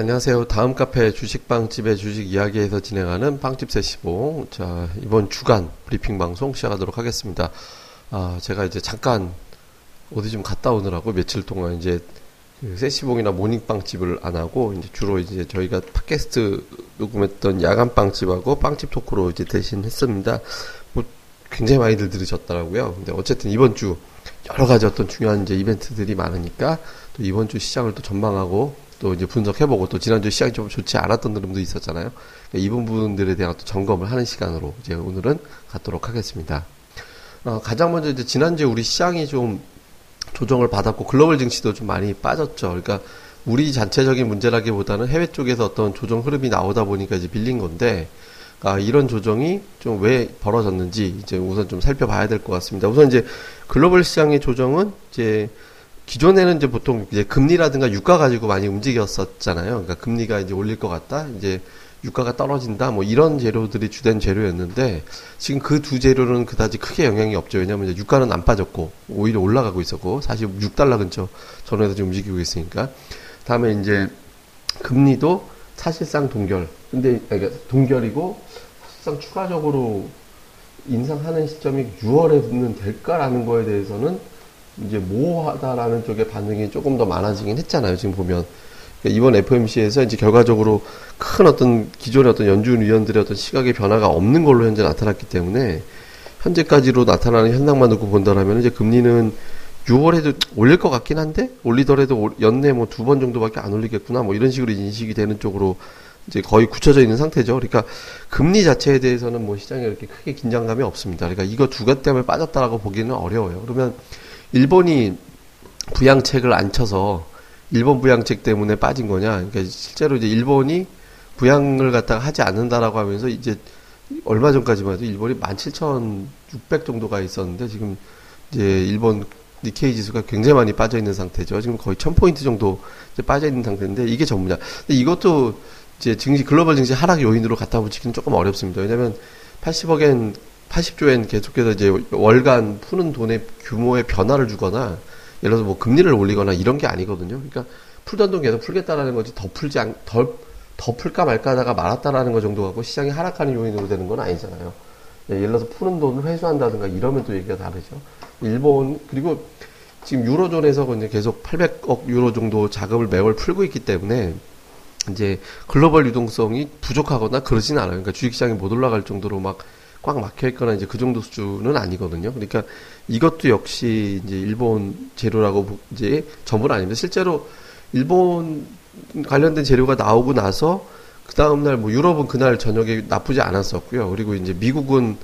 예, 안녕하세요. 다음 카페 주식빵집의 주식 이야기에서 진행하는 빵집 세시봉. 자, 이번 주간 브리핑 방송 시작하도록 하겠습니다. 아, 제가 이제 잠깐 어디 좀 갔다 오느라고 며칠 동안 이제 그 세시봉이나 모닝빵집을 안 하고 이제 주로 이제 저희가 팟캐스트 녹음했던 야간 빵집하고 빵집 토크로 이제 대신 했습니다. 뭐 굉장히 많이들 들으셨더라고요. 근데 어쨌든 이번 주 여러 가지 어떤 중요한 이제 이벤트들이 많으니까 또 이번 주 시장을 또 전망하고 또 이제 분석해보고 또 지난주 시장이 좀 좋지 않았던 흐름도 있었잖아요. 그러니까 이 부분들에 대한 또 점검을 하는 시간으로 이제 오늘은 갖도록 하겠습니다. 어, 가장 먼저 이제 지난주에 우리 시장이 좀 조정을 받았고 글로벌 증시도 좀 많이 빠졌죠. 그러니까 우리 자체적인 문제라기보다는 해외 쪽에서 어떤 조정 흐름이 나오다 보니까 이제 빌린 건데 아, 이런 조정이 좀 왜 벌어졌는지 이제 우선 좀 살펴봐야 될 것 같습니다. 우선 이제 글로벌 시장의 조정은 이제 기존에는 이제 보통 이제 금리라든가 유가 가지고 많이 움직였었잖아요. 그러니까 금리가 이제 올릴 것 같다. 이제 유가가 떨어진다. 뭐 이런 재료들이 주된 재료였는데 지금 그 두 재료는 그다지 크게 영향이 없죠. 왜냐하면 이제 유가는 안 빠졌고 오히려 올라가고 있었고 사실 6달러 근처 전후에서 좀 움직이고 있으니까 다음에 이제 금리도 사실상 동결. 근데 그러니까 동결이고 사실상 추가적으로 인상하는 시점이 6월에는 될까라는 거에 대해서는 이제 모호하다라는 쪽의 반응이 조금 더 많아지긴 했잖아요. 지금 보면. 그러니까 이번 FOMC에서 이제 결과적으로 큰 어떤 기존의 어떤 연준 위원들의 어떤 시각의 변화가 없는 걸로 현재 나타났기 때문에 현재까지로 나타나는 현상만 놓고 본다면 이제 금리는 6월에도 올릴 것 같긴 한데 올리더라도 연내 뭐 두 번 정도밖에 안 올리겠구나 뭐 이런 식으로 인식이 되는 쪽으로 이제 거의 굳혀져 있는 상태죠. 그러니까 금리 자체에 대해서는 뭐 시장에 이렇게 크게 긴장감이 없습니다. 그러니까 이거 두 개 때문에 빠졌다라고 보기는 어려워요. 그러면 일본이 부양책을 안 쳐서 일본 부양책 때문에 빠진 거냐? 그러니까 실제로 이제 일본이 부양을 갖다가 하지 않는다라고 하면서 이제 얼마 전까지만 해도 일본이 17,600 정도가 있었는데 지금 이제 일본 니케이 지수가 굉장히 많이 빠져 있는 상태죠. 지금 거의 1000포인트 정도 빠져 있는 상태인데 이게 전부냐. 근데 이것도 이제 증시 글로벌 증시 하락 요인으로 갖다 붙이기는 조금 어렵습니다. 왜냐하면 80억엔 80조엔 계속해서 이제 월간 푸는 돈의 규모의 변화를 주거나 예를 들어서 뭐 금리를 올리거나 이런 게 아니거든요. 그러니까 풀던 돈 계속 풀겠다라는 거지 더 풀지 않, 더, 더 풀까 말까 하다가 말았다라는 거 정도 갖고 시장이 하락하는 요인으로 되는 건 아니잖아요. 예, 예를 들어서 푸는 돈을 회수한다든가 이러면 또 얘기가 다르죠. 일본, 그리고 지금 유로존에서 이제 계속 800억 유로 정도 자금을 매월 풀고 있기 때문에 이제 글로벌 유동성이 부족하거나 그러진 않아요. 그러니까 주식시장이 못 올라갈 정도로 막 꽉 막혀 있거나 이제 그 정도 수준은 아니거든요. 그러니까 이것도 역시 이제 일본 재료라고 이제 전부는 아닙니다. 실제로 일본 관련된 재료가 나오고 나서 그 다음 날 뭐 유럽은 그날 저녁에 나쁘지 않았었고요. 그리고 이제 미국은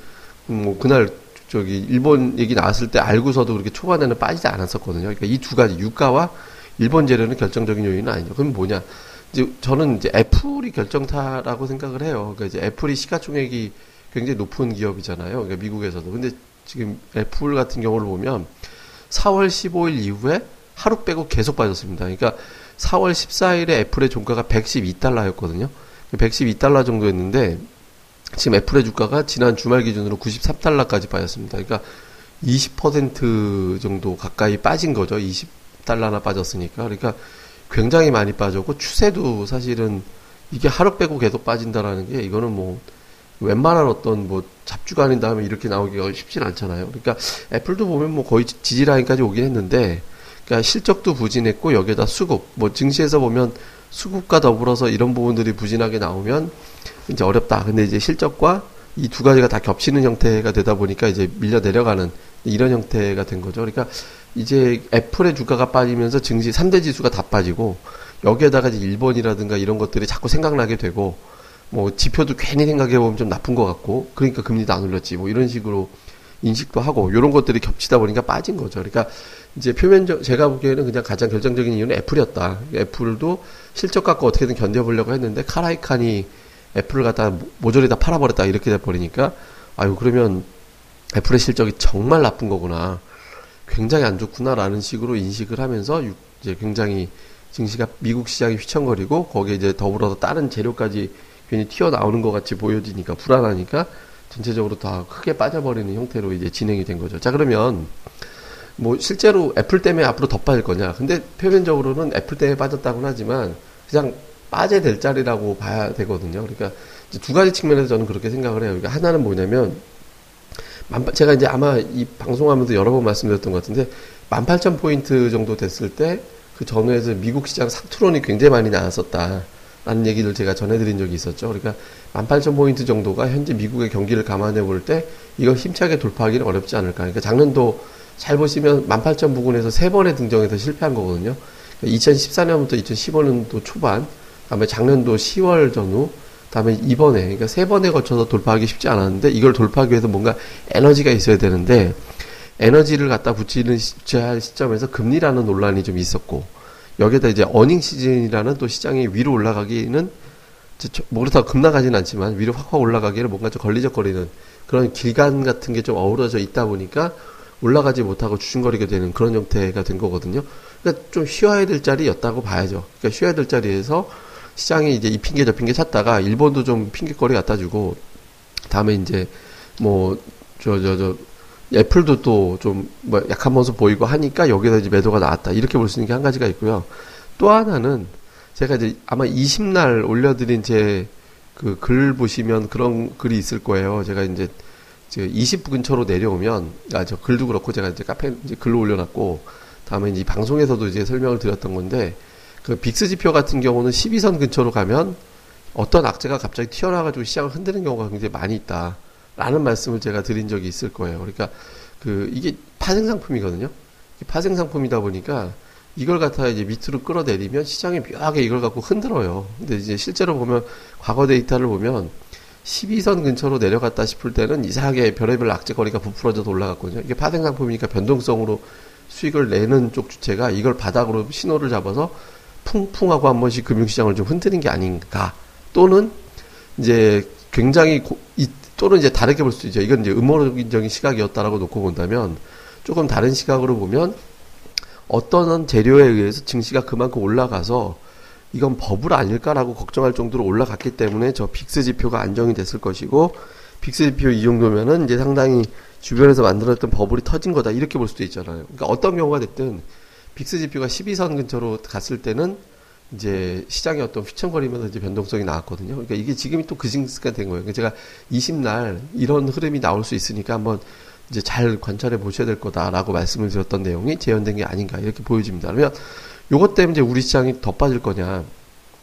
뭐 그날 저기 일본 얘기 나왔을 때 알고서도 그렇게 초반에는 빠지지 않았었거든요. 그러니까 이 두 가지 유가와 일본 재료는 결정적인 요인은 아니죠. 그럼 뭐냐? 이제 저는 이제 애플이 결정타라고 생각을 해요. 그러니까 이제 애플이 시가총액이 굉장히 높은 기업이잖아요. 그러니까 미국에서도. 근데 지금 애플 같은 경우를 보면 4월 15일 이후에 하루 빼고 계속 빠졌습니다. 그러니까 4월 14일에 애플의 종가가 112달러였거든요. 112달러 정도였는데 지금 애플의 주가가 지난 주말 기준으로 93달러까지 빠졌습니다. 그러니까 20% 정도 가까이 빠진 거죠. 20달러나 빠졌으니까. 그러니까 굉장히 많이 빠졌고 추세도 사실은 이게 하루 빼고 계속 빠진다라는 게 이거는 뭐 웬만한 어떤 뭐 잡주가 아닌 다음에 이렇게 나오기가 쉽진 않잖아요. 그러니까 애플도 보면 뭐 거의 지지라인까지 오긴 했는데, 그러니까 실적도 부진했고 여기에다 수급, 뭐 증시에서 보면 수급과 더불어서 이런 부분들이 부진하게 나오면 이제 어렵다. 근데 이제 실적과 이 두 가지가 다 겹치는 형태가 되다 보니까 이제 밀려 내려가는 이런 형태가 된 거죠. 그러니까 이제 애플의 주가가 빠지면서 증시 3대 지수가 다 빠지고 여기에다가 이제 일본이라든가 이런 것들이 자꾸 생각나게 되고 뭐 지표도 괜히 생각해 보면 좀 나쁜 것 같고 그러니까 금리도 안 올렸지 뭐 이런 식으로 인식도 하고 이런 것들이 겹치다 보니까 빠진 거죠. 그러니까 이제 표면적 제가 보기에는 그냥 가장 결정적인 이유는 애플이었다. 애플도 실적 갖고 어떻게든 견뎌보려고 했는데 카라이칸이 애플을 갖다 모조리 다 팔아버렸다 이렇게 돼 버리니까 아유 그러면 애플의 실적이 정말 나쁜 거구나. 굉장히 안 좋구나라는 식으로 인식을 하면서 이제 굉장히 증시가 미국 시장이 휘청거리고 거기에 이제 더불어서 다른 재료까지 괜히 튀어나오는 것 같이 보여지니까 불안하니까 전체적으로 다 크게 빠져버리는 형태로 이제 진행이 된 거죠. 자, 그러면 뭐 실제로 애플 때문에 앞으로 더 빠질 거냐. 근데 표면적으로는 애플 때문에 빠졌다고는 하지만 그냥 빠져야 될 자리라고 봐야 되거든요. 그러니까 두 가지 측면에서 저는 그렇게 생각을 해요. 그러니까 하나는 뭐냐면 제가 이제 아마 이 방송하면서 여러 번 말씀드렸던 것 같은데 18,000포인트 정도 됐을 때 그 전후에서 미국 시장 상투론이 굉장히 많이 나왔었다. 라는 얘기를 제가 전해드린 적이 있었죠. 그러니까 18,000포인트 정도가 현재 미국의 경기를 감안해 볼 때 이걸 힘차게 돌파하기는 어렵지 않을까. 그러니까 작년도 잘 보시면 18,000 부근에서 세 번의 등정에서 실패한 거거든요. 그러니까 2014년부터 2015년도 초반, 다음에 작년도 10월 전후, 다음에 이번에, 그러니까 세 번에 거쳐서 돌파하기 쉽지 않았는데 이걸 돌파하기 위해서 뭔가 에너지가 있어야 되는데 에너지를 갖다 붙이는 할 시점에서 금리라는 논란이 좀 있었고 여기에다 이제 어닝 시즌이라는 또 시장이 위로 올라가기는 뭐 그렇다고 급나가진 않지만 위로 확확 올라가기는 뭔가 좀 걸리적거리는 그런 길간 같은 게 좀 어우러져 있다 보니까 올라가지 못하고 주춤거리게 되는 그런 형태가 된 거거든요. 그러니까 좀 쉬어야 될 자리였다고 봐야죠. 그러니까 쉬어야 될 자리에서 시장이 이제 이 핑계 저 핑계 찾다가 일본도 좀 핑계거리 갖다 주고 다음에 이제 뭐 저 저 저 애플도 또 좀 뭐 약한 모습 보이고 하니까 여기서 이제 매도가 나왔다 이렇게 볼 수 있는 게 한 가지가 있고요. 또 하나는 제가 이제 아마 20날 올려드린 제 그 글 보시면 그런 글이 있을 거예요. 제가 이제 20부 근처로 내려오면 아 저 글도 그렇고 제가 이제 카페 이제 글로 올려놨고 다음에 이제 방송에서도 이제 설명을 드렸던 건데 그 빅스 지표 같은 경우는 12선 근처로 가면 어떤 악재가 갑자기 튀어나와가지고 시장을 흔드는 경우가 굉장히 많이 있다. 라는 말씀을 제가 드린 적이 있을 거예요. 그러니까 그 이게 파생 상품이거든요. 파생 상품이다 보니까 이걸 갖다 이제 밑으로 끌어내리면 시장이 묘하게 이걸 갖고 흔들어요. 근데 이제 실제로 보면 과거 데이터를 보면 12선 근처로 내려갔다 싶을 때는 이상하게 별의별 악재거리가 부풀어져서 올라갔거든요. 이게 파생 상품이니까 변동성으로 수익을 내는 쪽 주체가 이걸 바닥으로 신호를 잡아서 풍풍하고 한 번씩 금융시장을 좀 흔드는 게 아닌가. 또는 이제 굉장히 고, 이, 또는 이제 다르게 볼 수 있죠. 이건 이제 음모적인 시각이었다라고 놓고 본다면 조금 다른 시각으로 보면 어떤 재료에 의해서 증시가 그만큼 올라가서 이건 버블 아닐까라고 걱정할 정도로 올라갔기 때문에 저 VIX 지표가 안정이 됐을 것이고 VIX 지표 이 정도면은 이제 상당히 주변에서 만들었던 버블이 터진 거다 이렇게 볼 수도 있잖아요. 그러니까 어떤 경우가 됐든 VIX 지표가 12선 근처로 갔을 때는 이제 시장이 어떤 휘청거리면서 이제 변동성이 나왔거든요. 그러니까 이게 지금이 또 그 징크스가 된 거예요. 그러니까 제가 20날 이런 흐름이 나올 수 있으니까 한번 이제 잘 관찰해 보셔야 될 거다라고 말씀을 드렸던 내용이 재현된 게 아닌가 이렇게 보여집니다. 그러면 요것 때문에 이제 우리 시장이 더 빠질 거냐.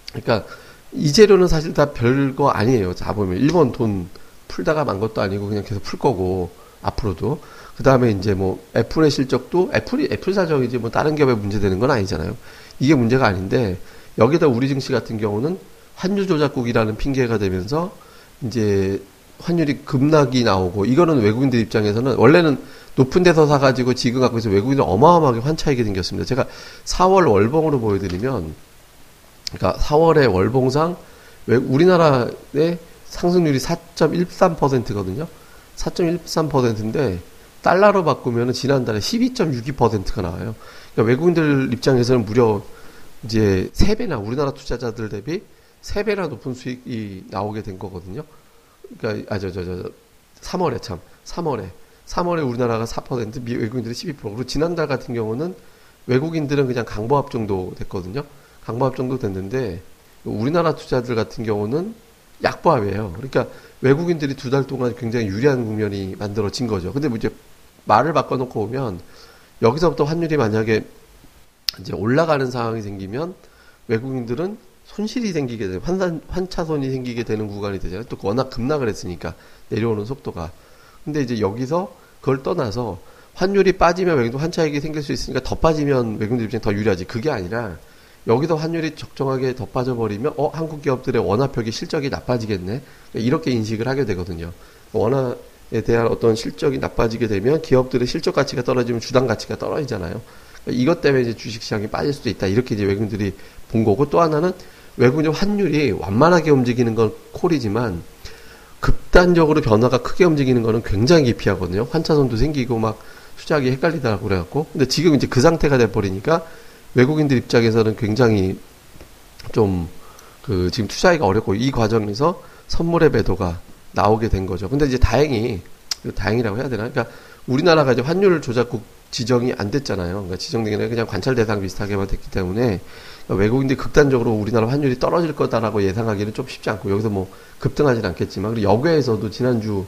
그러니까 이 재료는 사실 다 별거 아니에요. 다 보면 일본 돈 풀다가 만 것도 아니고 그냥 계속 풀 거고 앞으로도 그 다음에 이제 뭐 애플의 실적도 애플이 애플 사정이지 뭐 다른 기업에 문제되는 건 아니잖아요. 이게 문제가 아닌데 여기다 우리 증시 같은 경우는 환율 조작국이라는 핑계가 되면서 이제 환율이 급락이 나오고 이거는 외국인들 입장에서는 원래는 높은 데서 사가지고 지금 갖고 있어 외국인들 어마어마하게 환차익이 생겼습니다. 제가 4월 월봉으로 보여드리면 그러니까 4월의 월봉상 우리나라의 상승률이 4.13%거든요. 4.13%인데 달러로 바꾸면 지난달에 12.62%가 나와요. 그러니까 외국인들 입장에서는 무려 이제 3배나 우리나라 투자자들 대비 3배나 높은 수익이 나오게 된 거거든요. 그러니까 아저저 저 3월에 참 3월에 3월에 우리나라가 4% 미, 외국인들이 12% 그리고 지난달 같은 경우는 외국인들은 그냥 강보합 정도 됐거든요. 강보합 정도 됐는데 우리나라 투자들 같은 경우는 약보합이에요. 그러니까 외국인들이 두 달 동안 굉장히 유리한 국면이 만들어진 거죠. 근데 뭐 이제 말을 바꿔놓고 보면 여기서부터 환율이 만약에 이제 올라가는 상황이 생기면 외국인들은 손실이 생기게 되는 환산 환차손이 생기게 되는 구간이 되잖아요. 또 워낙 급락을 했으니까 내려오는 속도가. 근데 이제 여기서 그걸 떠나서 환율이 빠지면 외국인도 환차익이 생길 수 있으니까 더 빠지면 외국인들 입장에 더 유리하지. 그게 아니라 여기서 환율이 적정하게 더 빠져버리면 어 한국 기업들의 원화표기 실적이 나빠지겠네. 이렇게 인식을 하게 되거든요. 원화에 대한 어떤 실적이 나빠지게 되면 기업들의 실적 가치가 떨어지면 주당 가치가 떨어지잖아요. 이것 때문에 이제 주식시장이 빠질 수도 있다. 이렇게 이제 외국인들이 본 거고 또 하나는 외국인 환율이 완만하게 움직이는 건 콜이지만 극단적으로 변화가 크게 움직이는 거는 굉장히 기피하거든요. 환차선도 생기고 막 수작이 헷갈리다고 그래갖고. 근데 지금 이제 그 상태가 돼버리니까 외국인들 입장에서는 굉장히 좀 그 지금 투자하기가 어렵고 이 과정에서 선물의 배도가 나오게 된 거죠. 근데 이제 다행히 다행이라고 해야 되나? 그러니까 우리나라가 이제 환율 조작국 지정이 안 됐잖아요. 그러니까 지정되기 전에 그냥 관찰 대상 비슷하게만 됐기 때문에 그러니까 외국인들이 극단적으로 우리나라 환율이 떨어질 거다라고 예상하기는 좀 쉽지 않고 여기서 뭐 급등하진 않겠지만 그리고 여기에서도 지난주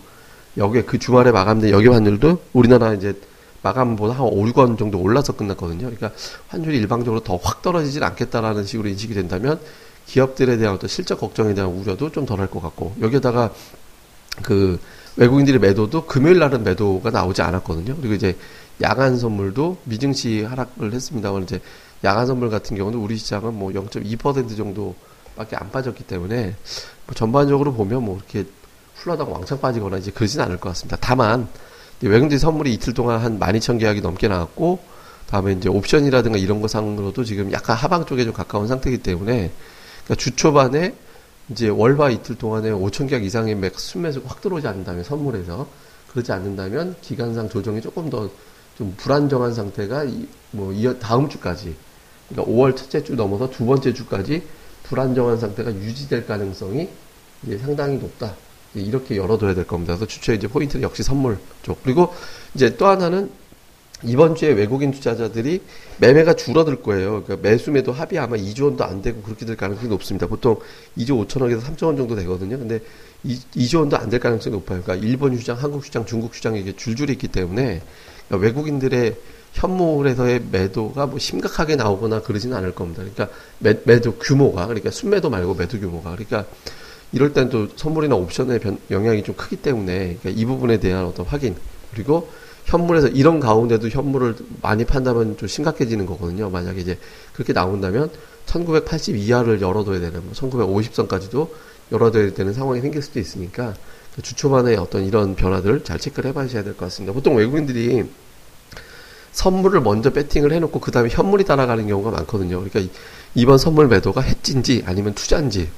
여기에 그 주말에 마감된 여기 환율도 우리나라 이제 마감보다 한 5, 6원 정도 올라서 끝났거든요. 그러니까 환율이 일방적으로 더 확 떨어지질 않겠다라는 식으로 인식이 된다면 기업들에 대한 어떤 실적 걱정에 대한 우려도 좀 덜할 것 같고 여기에다가 그 외국인들의 매도도 금요일 날은 매도가 나오지 않았거든요. 그리고 이제 야간 선물도 미증시 하락을 했습니다만 이제 야간 선물 같은 경우는 우리 시장은 뭐 0.2% 정도밖에 안 빠졌기 때문에 뭐 전반적으로 보면 뭐 이렇게 훌라당 왕창 빠지거나 이제 그러진 않을 것 같습니다. 다만 외국인들 선물이 이틀 동안 한 12,000 계약이 넘게 나왔고 다음에 이제 옵션이라든가 이런 거 상으로도 지금 약간 하방 쪽에 좀 가까운 상태이기 때문에 그러니까 주 초반에 이제 월화 이틀 동안에 5천 계약 이상의 맥 순매수가 확 들어오지 않는다면 선물에서 그러지 않는다면 기간상 조정이 조금 더 좀 불안정한 상태가 이, 뭐 이어 다음 주까지 그러니까 5월 첫째 주 넘어서 두 번째 주까지 불안정한 상태가 유지될 가능성이 이제 상당히 높다. 이렇게 열어둬야 될 겁니다. 그래서 주초에 이제 포인트는 역시 선물 쪽. 그리고 이제 또 하나는 이번 주에 외국인 투자자들이 매매가 줄어들 거예요. 그러니까 매수 매도 합이 아마 2조 원도 안 되고 그렇게 될 가능성이 높습니다. 보통 2조 5천억에서 3조 원 정도 되거든요. 근데 2, 조 원도 안 될 가능성이 높아요. 그러니까 일본 시장, 한국 시장, 중국 시장이 이게 줄줄이 있기 때문에 그러니까 외국인들의 현물에서의 매도가 뭐 심각하게 나오거나 그러지는 않을 겁니다. 그러니까 매, 매도 규모가 그러니까 순매도 말고 매도 규모가 그러니까 이럴 땐 또 선물이나 옵션의 변, 영향이 좀 크기 때문에 그러니까 이 부분에 대한 어떤 확인 그리고 현물에서 이런 가운데도 현물을 많이 판다면 좀 심각해지는 거거든요. 만약에 이제 그렇게 나온다면 1980 이하를 열어둬야 되는, 1950선까지도 뭐 열어둬야 되는 상황이 생길 수도 있으니까 그 주초반에 어떤 이런 변화들 잘 체크를 해봐야 될 것 같습니다. 보통 외국인들이 선물을 먼저 배팅을 해놓고 그 다음에 현물이 따라가는 경우가 많거든요. 그러니까 이번 선물 매도가 해지인지 아니면 투자인지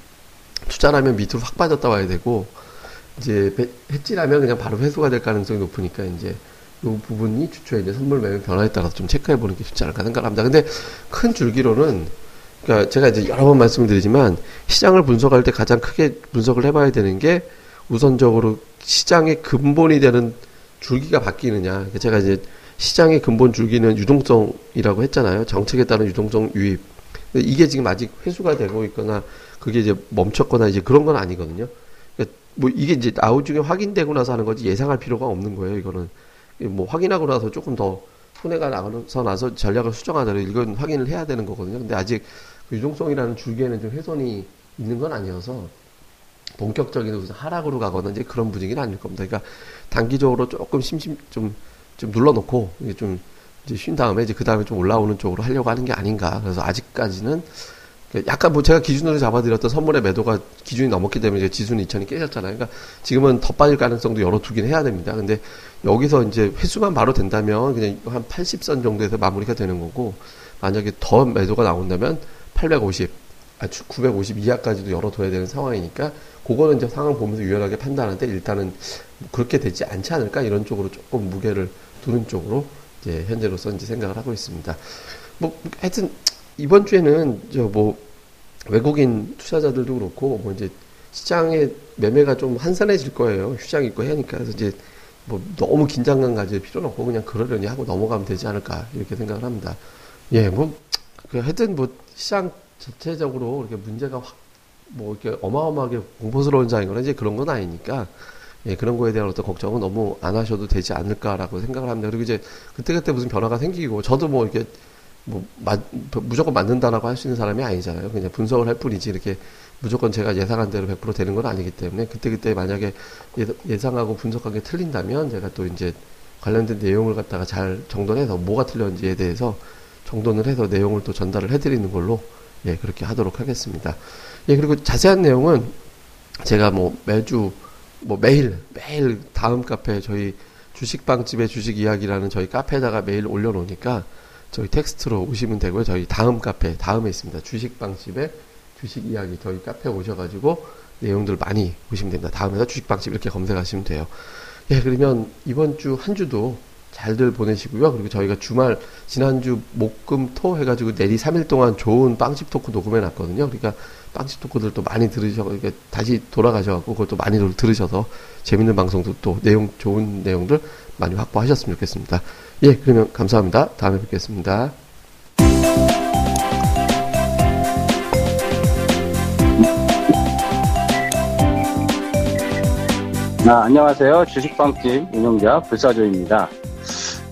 투자라면 밑으로 확 빠졌다 와야 되고 이제 해지라면 그냥 바로 회수가 될 가능성이 높으니까 이제 이 부분이 주초에 이제 선물 매매 변화에 따라서 좀 체크해 보는 게 좋지 않을까 생각합니다. 근데 큰 줄기로는 그러니까 제가 이제 여러 번 말씀을 드리지만 시장을 분석할 때 가장 크게 분석을 해봐야 되는 게 우선적으로 시장의 근본이 되는 줄기가 바뀌느냐. 그러니까 제가 이제 시장의 근본 줄기는 유동성이라고 했잖아요. 정책에 따른 유동성 유입. 이게 지금 아직 회수가 되고 있거나 그게 이제 멈췄거나 이제 그런 건 아니거든요. 그러니까 뭐 이게 이제 나중에 확인되고 나서 하는 거지 예상할 필요가 없는 거예요. 이거는 뭐 확인하고 나서 조금 더 손해가 나서 나서 전략을 수정하더라도 이건 확인을 해야 되는 거거든요. 근데 아직 그 유동성이라는 줄기에는 좀 훼손이 있는 건 아니어서 본격적인 무슨 하락으로 가거나 이제 그런 분위기는 아닐 겁니다. 그러니까 단기적으로 조금 심심 좀, 좀 눌러놓고 이게 좀 이제 쉰 다음에 이제 그 다음에 좀 올라오는 쪽으로 하려고 하는 게 아닌가. 그래서 아직까지는 약간 뭐 제가 기준으로 잡아드렸던 선물의 매도가 기준이 넘었기 때문에 이제 지수는 2천이 깨졌잖아요. 그러니까 지금은 더 빠질 가능성도 열어두긴 해야 됩니다. 근데 여기서 이제 회수만 바로 된다면 그냥 한 80선 정도에서 마무리가 되는 거고 만약에 더 매도가 나온다면 850, 아, 950 이하까지도 열어둬야 되는 상황이니까 그거는 이제 상황 보면서 유연하게 판단하는데 일단은 그렇게 되지 않지 않을까 이런 쪽으로 조금 무게를 두는 쪽으로 이제 현재로서 이제 생각을 하고 있습니다. 뭐 하여튼 이번 주에는 저 뭐 외국인 투자자들도 그렇고 뭐 이제 시장의 매매가 좀 한산해질 거예요. 휴장 있고 하니까 그래서 이제 뭐 너무 긴장감 가질 필요는 없고 그냥 그러려니 하고 넘어가면 되지 않을까 이렇게 생각을 합니다. 예, 뭐그 하여튼 뭐 시장 전체적으로 이렇게 문제가 확 뭐 이렇게 어마어마하게 공포스러운 장이거나 이제 그런 건 아니니까 예, 그런 거에 대한 어떤 걱정은 너무 안 하셔도 되지 않을까라고 생각을 합니다. 그리고 이제 그때그때 무슨 변화가 생기고 저도 뭐 이렇게 뭐 마, 무조건 맞는다라고 할 수 있는 사람이 아니잖아요. 그냥 분석을 할 뿐이지 이렇게 무조건 제가 예상한 대로 100% 되는 건 아니기 때문에 그때그때 만약에 예상하고 분석한 게 틀린다면 제가 또 이제 관련된 내용을 갖다가 잘 정돈해서 뭐가 틀렸는지에 대해서 정돈을 해서 내용을 또 전달을 해드리는 걸로 예 그렇게 하도록 하겠습니다. 예 그리고 자세한 내용은 제가 뭐 매주 뭐 매일 매일 다음 카페 저희 주식방집의 주식 이야기라는 저희 카페에다가 매일 올려놓으니까 저희 텍스트로 오시면 되고요. 저희 다음 카페, 다음에 있습니다. 주식방집에 주식 이야기 저희 카페 오셔가지고 내용들 많이 보시면 됩니다. 다음에다 주식방집 이렇게 검색하시면 돼요. 예, 그러면 이번 주 한 주도 잘들 보내시고요. 그리고 저희가 주말, 지난주 목금 토 해가지고 내리 3일 동안 좋은 빵집 토크 녹음해 놨거든요. 그러니까 딴지 토크들도 많이 들으셔, 그러니까 다시 돌아가셔서, 그걸 또 많이 들으셔서 재밌는 방송도 또 내용, 좋은 내용들 많이 확보하셨으면 좋겠습니다. 예, 그러면 감사합니다. 다음에 뵙겠습니다. 아, 안녕하세요. 주식방팀 운영자 불사조입니다.